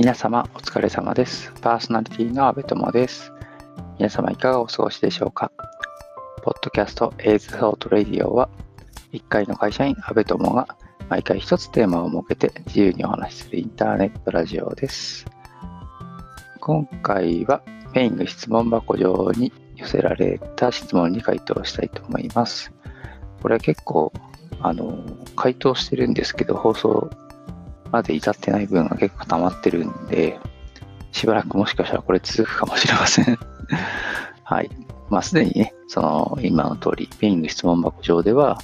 皆様お疲れ様です。パーソナリティの阿部友です。皆様いかがお過ごしでしょうか？ポッドキャスト a ズ Thought Radio は1回の会社員阿部友が毎回一つテーマを設けて自由にお話しするインターネットラジオです。今回はメインの質問箱上に寄せられた質問に回答したいと思います。これは結構あの回答してるんですけど放送まで至ってない分が結構溜まってるんで、しばらくもしかしたらこれ続くかもしれません はい。まあ、すでにね、その、今の通り、ペイング質問箱上では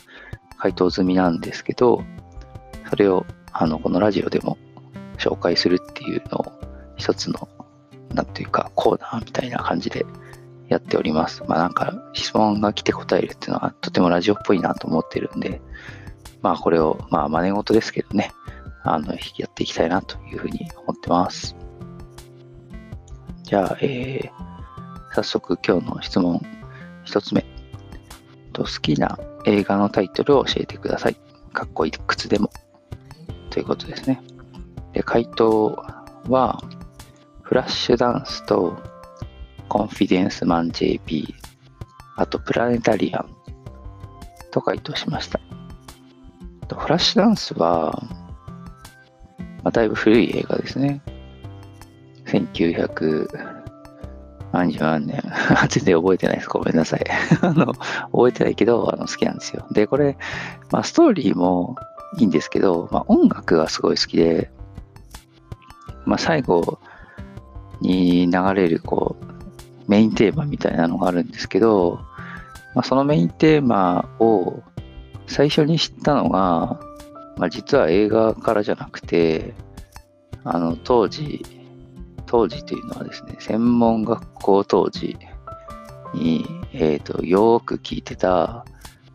回答済みなんですけど、それを、あの、このラジオでも紹介するっていうのを、一つの、なんていうか、コーナーみたいな感じでやっております。まあなんか、質問が来て答えるっていうのは、とてもラジオっぽいなと思ってるんで、まあこれを、まあ真似事ですけどね、あの、やっていきたいなというふうに思ってます。じゃあ、えー、早速今日の質問一つ目。好きな映画のタイトルを教えてください。かっこいくつでも。ということですね。で、回答は、フラッシュダンスとコンフィデンスマン JP、あとプラネタリアンと回答しました。フラッシュダンスは、まあ、だいぶ古い映画ですね。1900何十万年。全然覚えてないです。ごめんなさい。あの、覚えてないけど、あの、好きなんですよ。で、これ、まあ、ストーリーもいいんですけど、まあ、音楽がすごい好きで、まあ、最後に流れる、こう、メインテーマみたいなのがあるんですけど、まあ、そのメインテーマを最初に知ったのが、まあ、実は映画からじゃなくて、あの、当時、当時というのはですね、専門学校当時に、えっ、ー、と、よく聞いてた、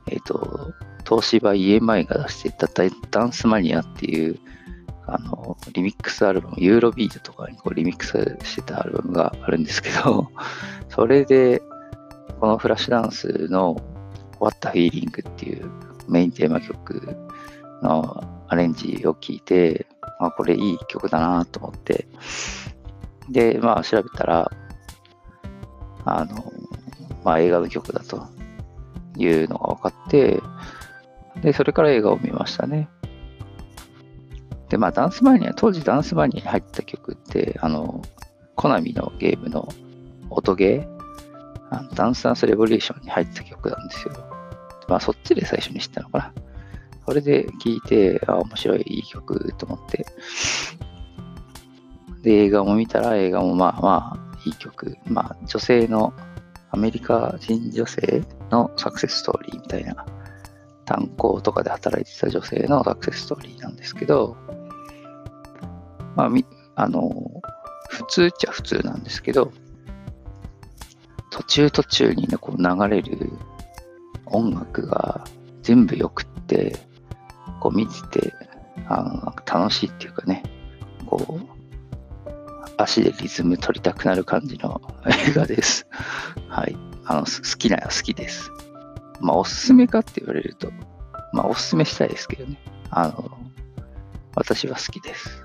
えっ、ー、と、東芝 EMI が出してたダンスマニアっていう、あの、リミックスアルバム、ユーロビートとかにこうリミックスしてたアルバムがあるんですけど、それで、このフラッシュダンスの What a Feeling っていうメインテーマ曲のアレンジを聞いて、まあ、これいい曲だなと思って、で、まあ調べたら、あの、まあ映画の曲だというのが分かって、で、それから映画を見ましたね。で、まあダンスマニア、当時ダンスマニアに入った曲って、あの、コナミのゲームの音ゲー、あのダンスダンスレボリューションに入った曲なんですよ。まあそっちで最初に知ったのかな。それで聴いて、あ、面白い、いい曲と思って。で、映画も見たら、映画もまあまあ、いい曲。まあ、女性の、アメリカ人女性のサクセスストーリーみたいな、炭鉱とかで働いてた女性のサクセスストーリーなんですけど、まあ、み、あの、普通っちゃ普通なんですけど、途中途中にね、こう流れる音楽が全部良くって、こう見てて、あの、楽しいっていうかね、こう、足でリズム取りたくなる感じの 映画です。はい。あの、好きなら好きです。まあ、おすすめかって言われると、まあ、おすすめしたいですけどね。あの、私は好きです。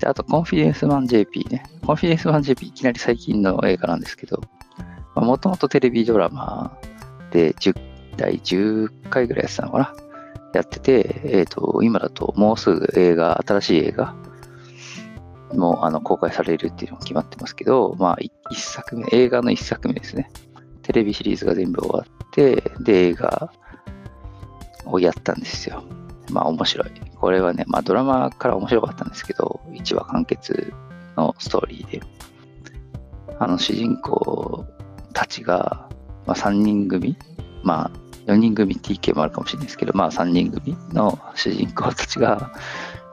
で、あと、コンフィデンスマン JP ね。コンフィデンスマン JP いきなり最近の映画なんですけど、もともとテレビドラマで10第10回ぐらいやってたのかなやってて、えっ、ー、と、今だともうすぐ映画、新しい映画もあの公開されるっていうのも決まってますけど、まあ、一作目、映画の一作目ですね。テレビシリーズが全部終わって、で、映画をやったんですよ。まあ、面白い。これはね、まあ、ドラマから面白かったんですけど、1話完結のストーリーで、あの、主人公たちが、まあ、3人組、まあ、4人組 TK もあるかもしれないですけど、まあ3人組の主人公たちが、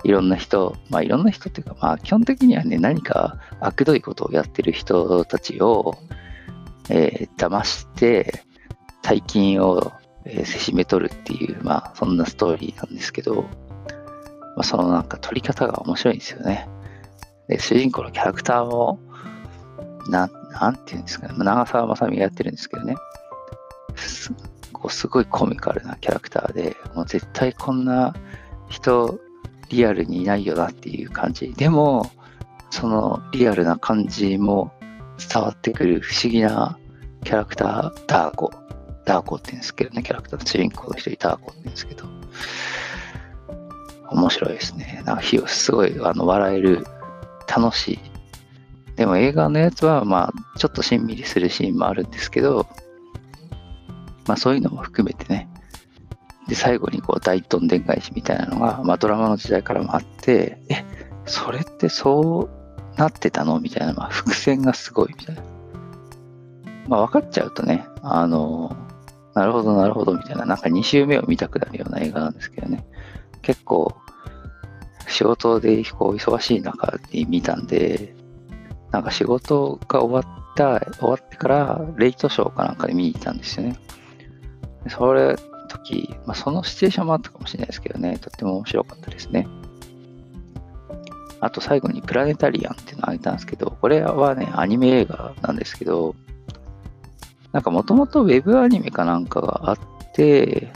いろんな人、まあいろんな人っていうか、まあ基本的にはね、何か悪どいことをやってる人たちを、えー、騙して、大金を、えー、せしめ取るっていう、まあそんなストーリーなんですけど、まあ、そのなんか撮り方が面白いんですよね。で、主人公のキャラクターも、な、なんていうんですかね、長澤まさみがやってるんですけどね、うすごいコミカルなキャラクターで、もう絶対こんな人、リアルにいないよなっていう感じ。でも、そのリアルな感じも伝わってくる不思議なキャラクター、ダーコ。ダーコって言うんですけどね、キャラクターの主人公の一人、ダーコって言うんですけど、面白いですね。なんかすごいあの笑える、楽しい。でも映画のやつは、まあ、ちょっとしんみりするシーンもあるんですけど、まあそういうのも含めてね、で、最後にこう大どんでん返しみたいなのが、まあドラマの時代からもあって、え、それってそうなってたの？みたいな、まあ伏線がすごいみたいな。まあ分かっちゃうとね、あの、なるほどなるほどみたいな、なんか2周目を見たくなるような映画なんですけどね。結構、仕事でこう忙しい中に見たんで、なんか仕事が終わった、終わってから、レイトショーかなんかで見に行ったんですよね。それ、時、まあ、そのシチュエーションもあったかもしれないですけどね、とっても面白かったですね。あと最後にプラネタリアンっていうのをあげたんですけど、これはね、アニメ映画なんですけど、なんかもともとウェブアニメかなんかがあって、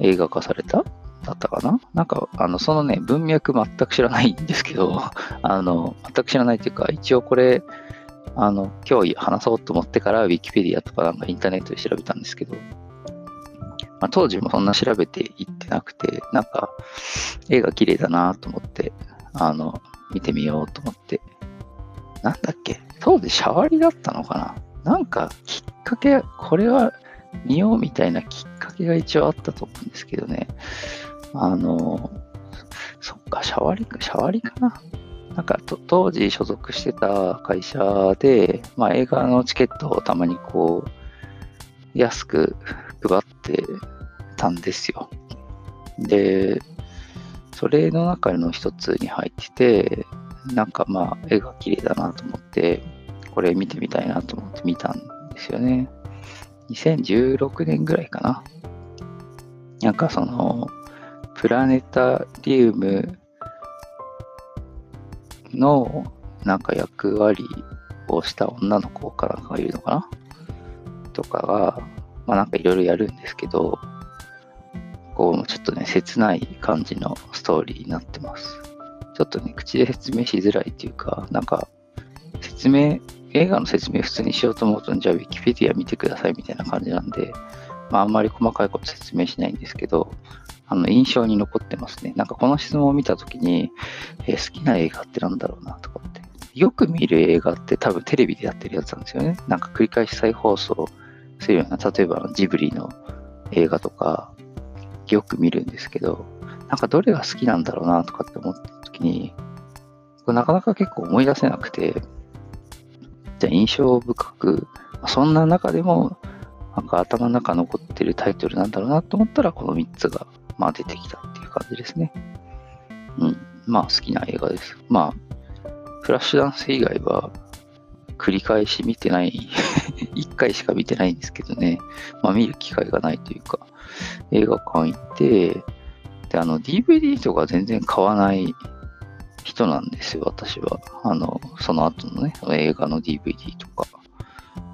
映画化された？だったかな？なんか、あの、そのね、文脈全く知らないんですけど、あの、全く知らないというか、一応これ、あの、今日話そうと思ってから、ウィキペディアとかなんかインターネットで調べたんですけど、まあ、当時もそんな調べていってなくて、なんか、絵が綺麗だなと思って、あの、見てみようと思って、なんだっけ？当時シャワリだったのかな？なんか、きっかけ、これは見ようみたいなきっかけが一応あったと思うんですけどね。あの、そっか、シャワリか、シャワリかな？なんか当時所属してた会社で、まあ、映画のチケットをたまにこう、安く配ってたんですよ。で、それの中の一つに入ってて、なんかまあ絵が綺麗だなと思って、これ見てみたいなと思って見たんですよね。2016年ぐらいかな。なんかその、プラネタリウムのなんか役割をした女の子かなんかがいるのかな？とかが、まあなんかいろいろやるんですけど、こうちょっとね、切ない感じのストーリーになってます。ちょっとね、口で説明しづらいっていうか、なんか、説明、映画の説明普通にしようと思うと、じゃあウィキペディア見てくださいみたいな感じなんで、まああんまり細かいこと説明しないんですけど、あの、印象に残ってますね。なんかこの質問を見たときに、えー、好きな映画ってなんだろうなとかって。よく見る映画って多分テレビでやってるやつなんですよね。なんか繰り返し再放送するような、例えばジブリの映画とか、よく見るんですけど、なんかどれが好きなんだろうなとかって思ったときに、なかなか結構思い出せなくて、じゃあ印象深く、そんな中でも、なんか頭の中残ってるタイトルなんだろうなと思ったら、この3つがまあ出てきたっていう感じですね。うん。まあ好きな映画です。まあ、フラッシュダンス以外は繰り返し見てない 1回しか見てないんですけどね。まあ見る機会がないというか、映画館行って、で、あの DVD とか全然買わない人なんですよ、私は。あの、その後のね、映画の DVD とか。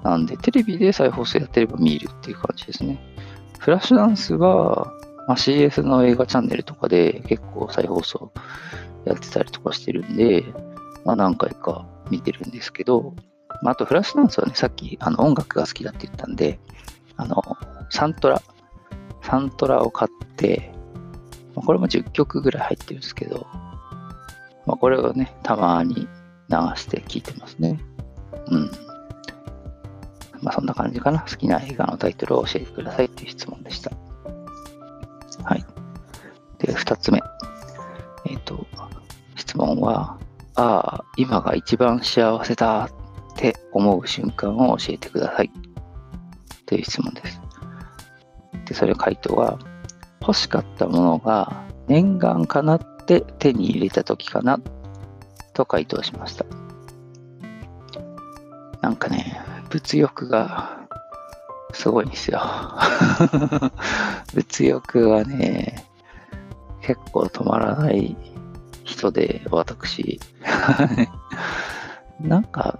なんで、テレビで再放送やってれば見るっていう感じですね。フラッシュダンスは、まあ、CS の映画チャンネルとかで結構再放送やってたりとかしてるんで、まあ、何回か見てるんですけど、まあ、あとフラッシュダンスはね、さっきあの音楽が好きだって言ったんで、あの、サントラ、サントラを買って、まあ、これも10曲ぐらい入ってるんですけど、まあ、これをね、たまに流して聴いてますね。うん。まあ、そんな感じかな。好きな映画のタイトルを教えてくださいっていう質問でした。はい。で、二つ目。えっ、ー、と、質問は、ああ、今が一番幸せだて思う瞬間を教えてください。という質問です。で、それ回答は、欲しかったものが念願かなって手に入れた時かなと回答しました。なんかね、物欲がすごいんですよ。物欲はね、結構止まらない人で、私。なんか、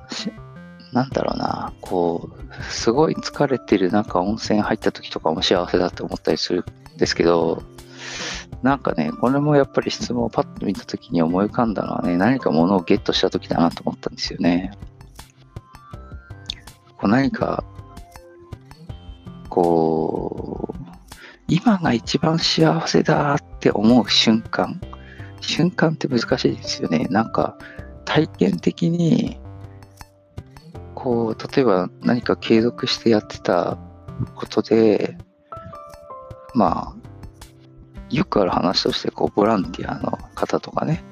なんだろうな、こう、すごい疲れてる中温泉入った時とかも幸せだって思ったりするんですけど、なんかね、これもやっぱり質問をパッと見たときに思い浮かんだのはね、何か物をゲットしたときだなと思ったんですよね。こう何か、こう、今が一番幸せだって思う瞬間？瞬間って難しいですよね。なんか、体験的に、こう、例えば何か継続してやってたことで、まあ、よくある話として、こう、ボランティアの方とかね、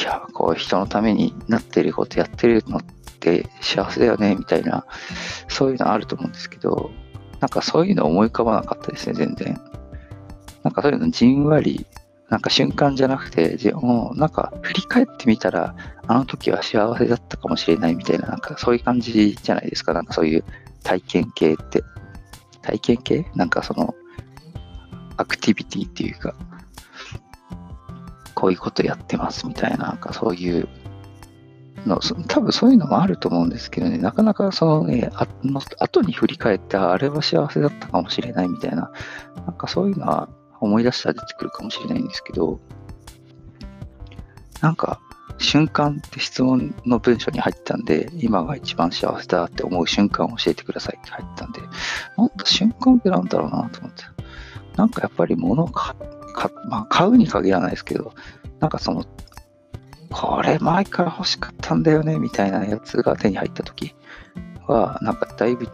いや、こう、人のためになってることやってるのって幸せだよね、みたいな、そういうのあると思うんですけど、なんかそういうの思い浮かばなかったですね、全然。なんかそういうのじんわり、なんか瞬間じゃなくて、もうなんか振り返ってみたら、あの時は幸せだったかもしれないみたいな、なんかそういう感じじゃないですか、なんかそういう体験系って。体験系？なんかその、アクティビティっていうか、こういうことやってますみたいな、なんかそういうの、多分そういうのもあると思うんですけどね、なかなかそのね、あの後に振り返って、あれは幸せだったかもしれないみたいな、なんかそういうのは思い出したら出てくるかもしれないんですけど、なんか、瞬間って質問の文章に入ったんで、今が一番幸せだって思う瞬間を教えてくださいって入ったんで、なんだ瞬間ってなんだろうなと思って。なんかやっぱり物を買まあ、買うに限らないですけど、なんかその、これ前から欲しかったんだよねみたいなやつが手に入った時は、なんかだいぶ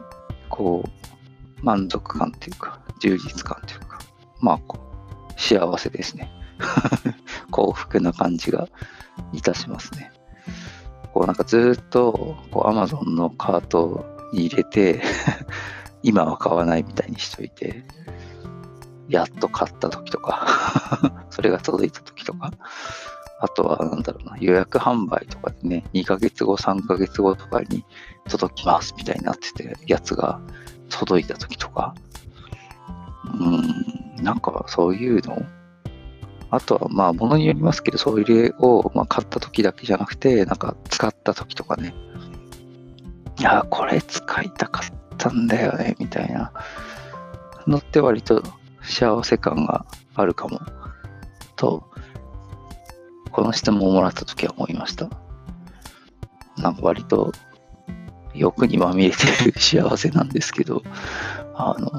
こう、満足感っていうか、充実感っていうか、まあこう、幸せですね。幸福な感じがいたしますね。こうなんかずっとこう Amazon のカートに入れて 今は買わないみたいにしといて、やっと買った時とか それが届いた時とか、あとはなんだろうな、予約販売とかでね、2ヶ月後、3ヶ月後とかに届きますみたいになってて、やつが届いた時とか、うん、なんかそういうのあとはまあ物によりますけど、それをまあ買った時だけじゃなくて、なんか使った時とかね、いや、これ使いたかったんだよね、みたいなのって割と幸せ感があるかも、と、この質問をもらった時は思いました。なんか割と欲にまみれてる 幸せなんですけど、あの、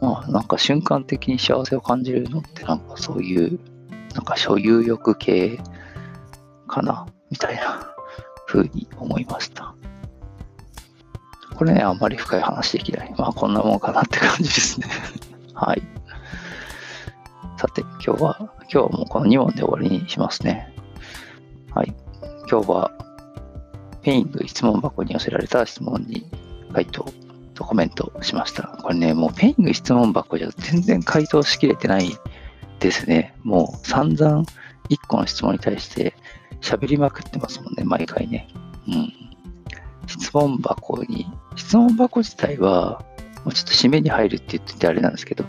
まあなんか瞬間的に幸せを感じるのってなんかそういう、なんか所有欲系かな、みたいな風に思いました。これね、あんまり深い話できない。まあこんなもんかなって感じですね はい。さて、今日は、今日はもうこの2問で終わりにしますね。はい。今日は、ペイング質問箱に寄せられた質問に回答とコメントしました。これね、もうペイング質問箱じゃ全然回答しきれてないですね。もう散々1個の質問に対して喋りまくってますもんね、毎回ね。うん。質問箱に、質問箱自体は、もうちょっと締めに入るって言っててあれなんですけど、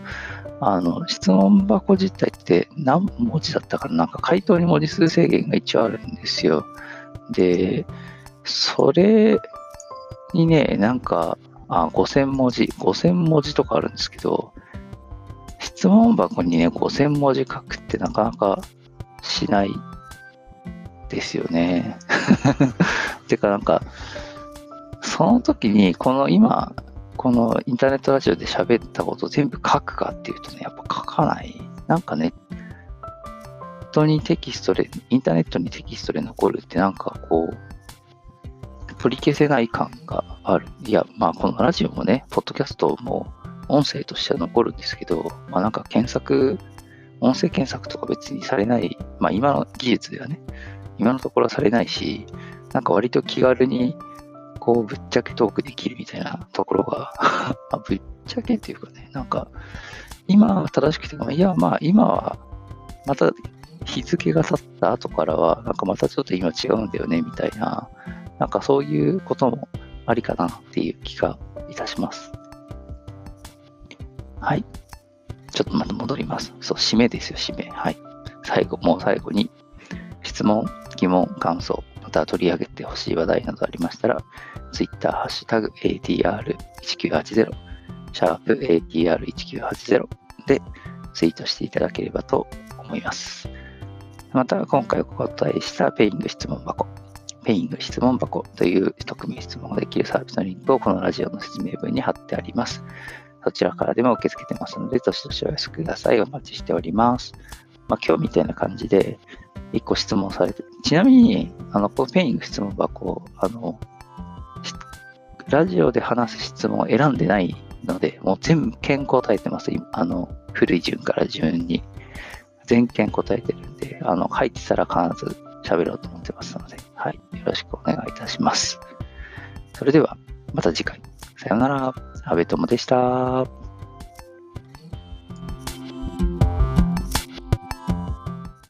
あの、質問箱自体って何文字だったかな？なんか回答に文字数制限が一応あるんですよ。で、それにね、なんか、あ、5000文字、5000文字とかあるんですけど、質問箱にね、5000文字書くってなかなかしないですよね。てかなんか、その時に、この今、このインターネットラジオで喋ったことを全部書くかっていうとね、やっぱ書かない。なんかね、ネットにテキストで、インターネットにテキストで残るってなんかこう、取り消せない感がある。いや、まあこのラジオもね、ポッドキャストも音声としては残るんですけど、まあなんか検索、音声検索とか別にされない、まあ今の技術ではね、今のところはされないし、なんか割と気軽にこうぶっちゃけトークできるみたいな ところがまぶっちゃけっていうかね、なんか、今は正しくても、いや、まあ今は、また日付が経った後からは、なんかまたちょっと今違うんだよね、みたいな、なんかそういうこともありかなっていう気がいたします。はい。ちょっとまた戻ります。そう、締めですよ、締め。はい。最後、もう最後に、質問、疑問、感想、また取り上げてほしい話題などありましたら、Twitter、ハッシュタグ ATR1980、シャープ ATR1980 でツイートしていただければと思います。また、今回お答えしたペイング質問箱、ペイング質問箱という匿名質問ができるサービスのリンクをこのラジオの説明文に貼ってあります。そちらからでも受け付けてますので、どしどしお寄せください。お待ちしております。まあ、今日みたいな感じで、1個質問されて、ちなみに、あの、このペイング質問箱、あの、ラジオで話す質問を選んでないので、もう全件答えてます。あの、古い順から順に。全件答えてるんで、あの、書いてたら必ず喋ろうと思ってますので、はい。よろしくお願いいたします。それでは、また次回。さよなら。安部友でした。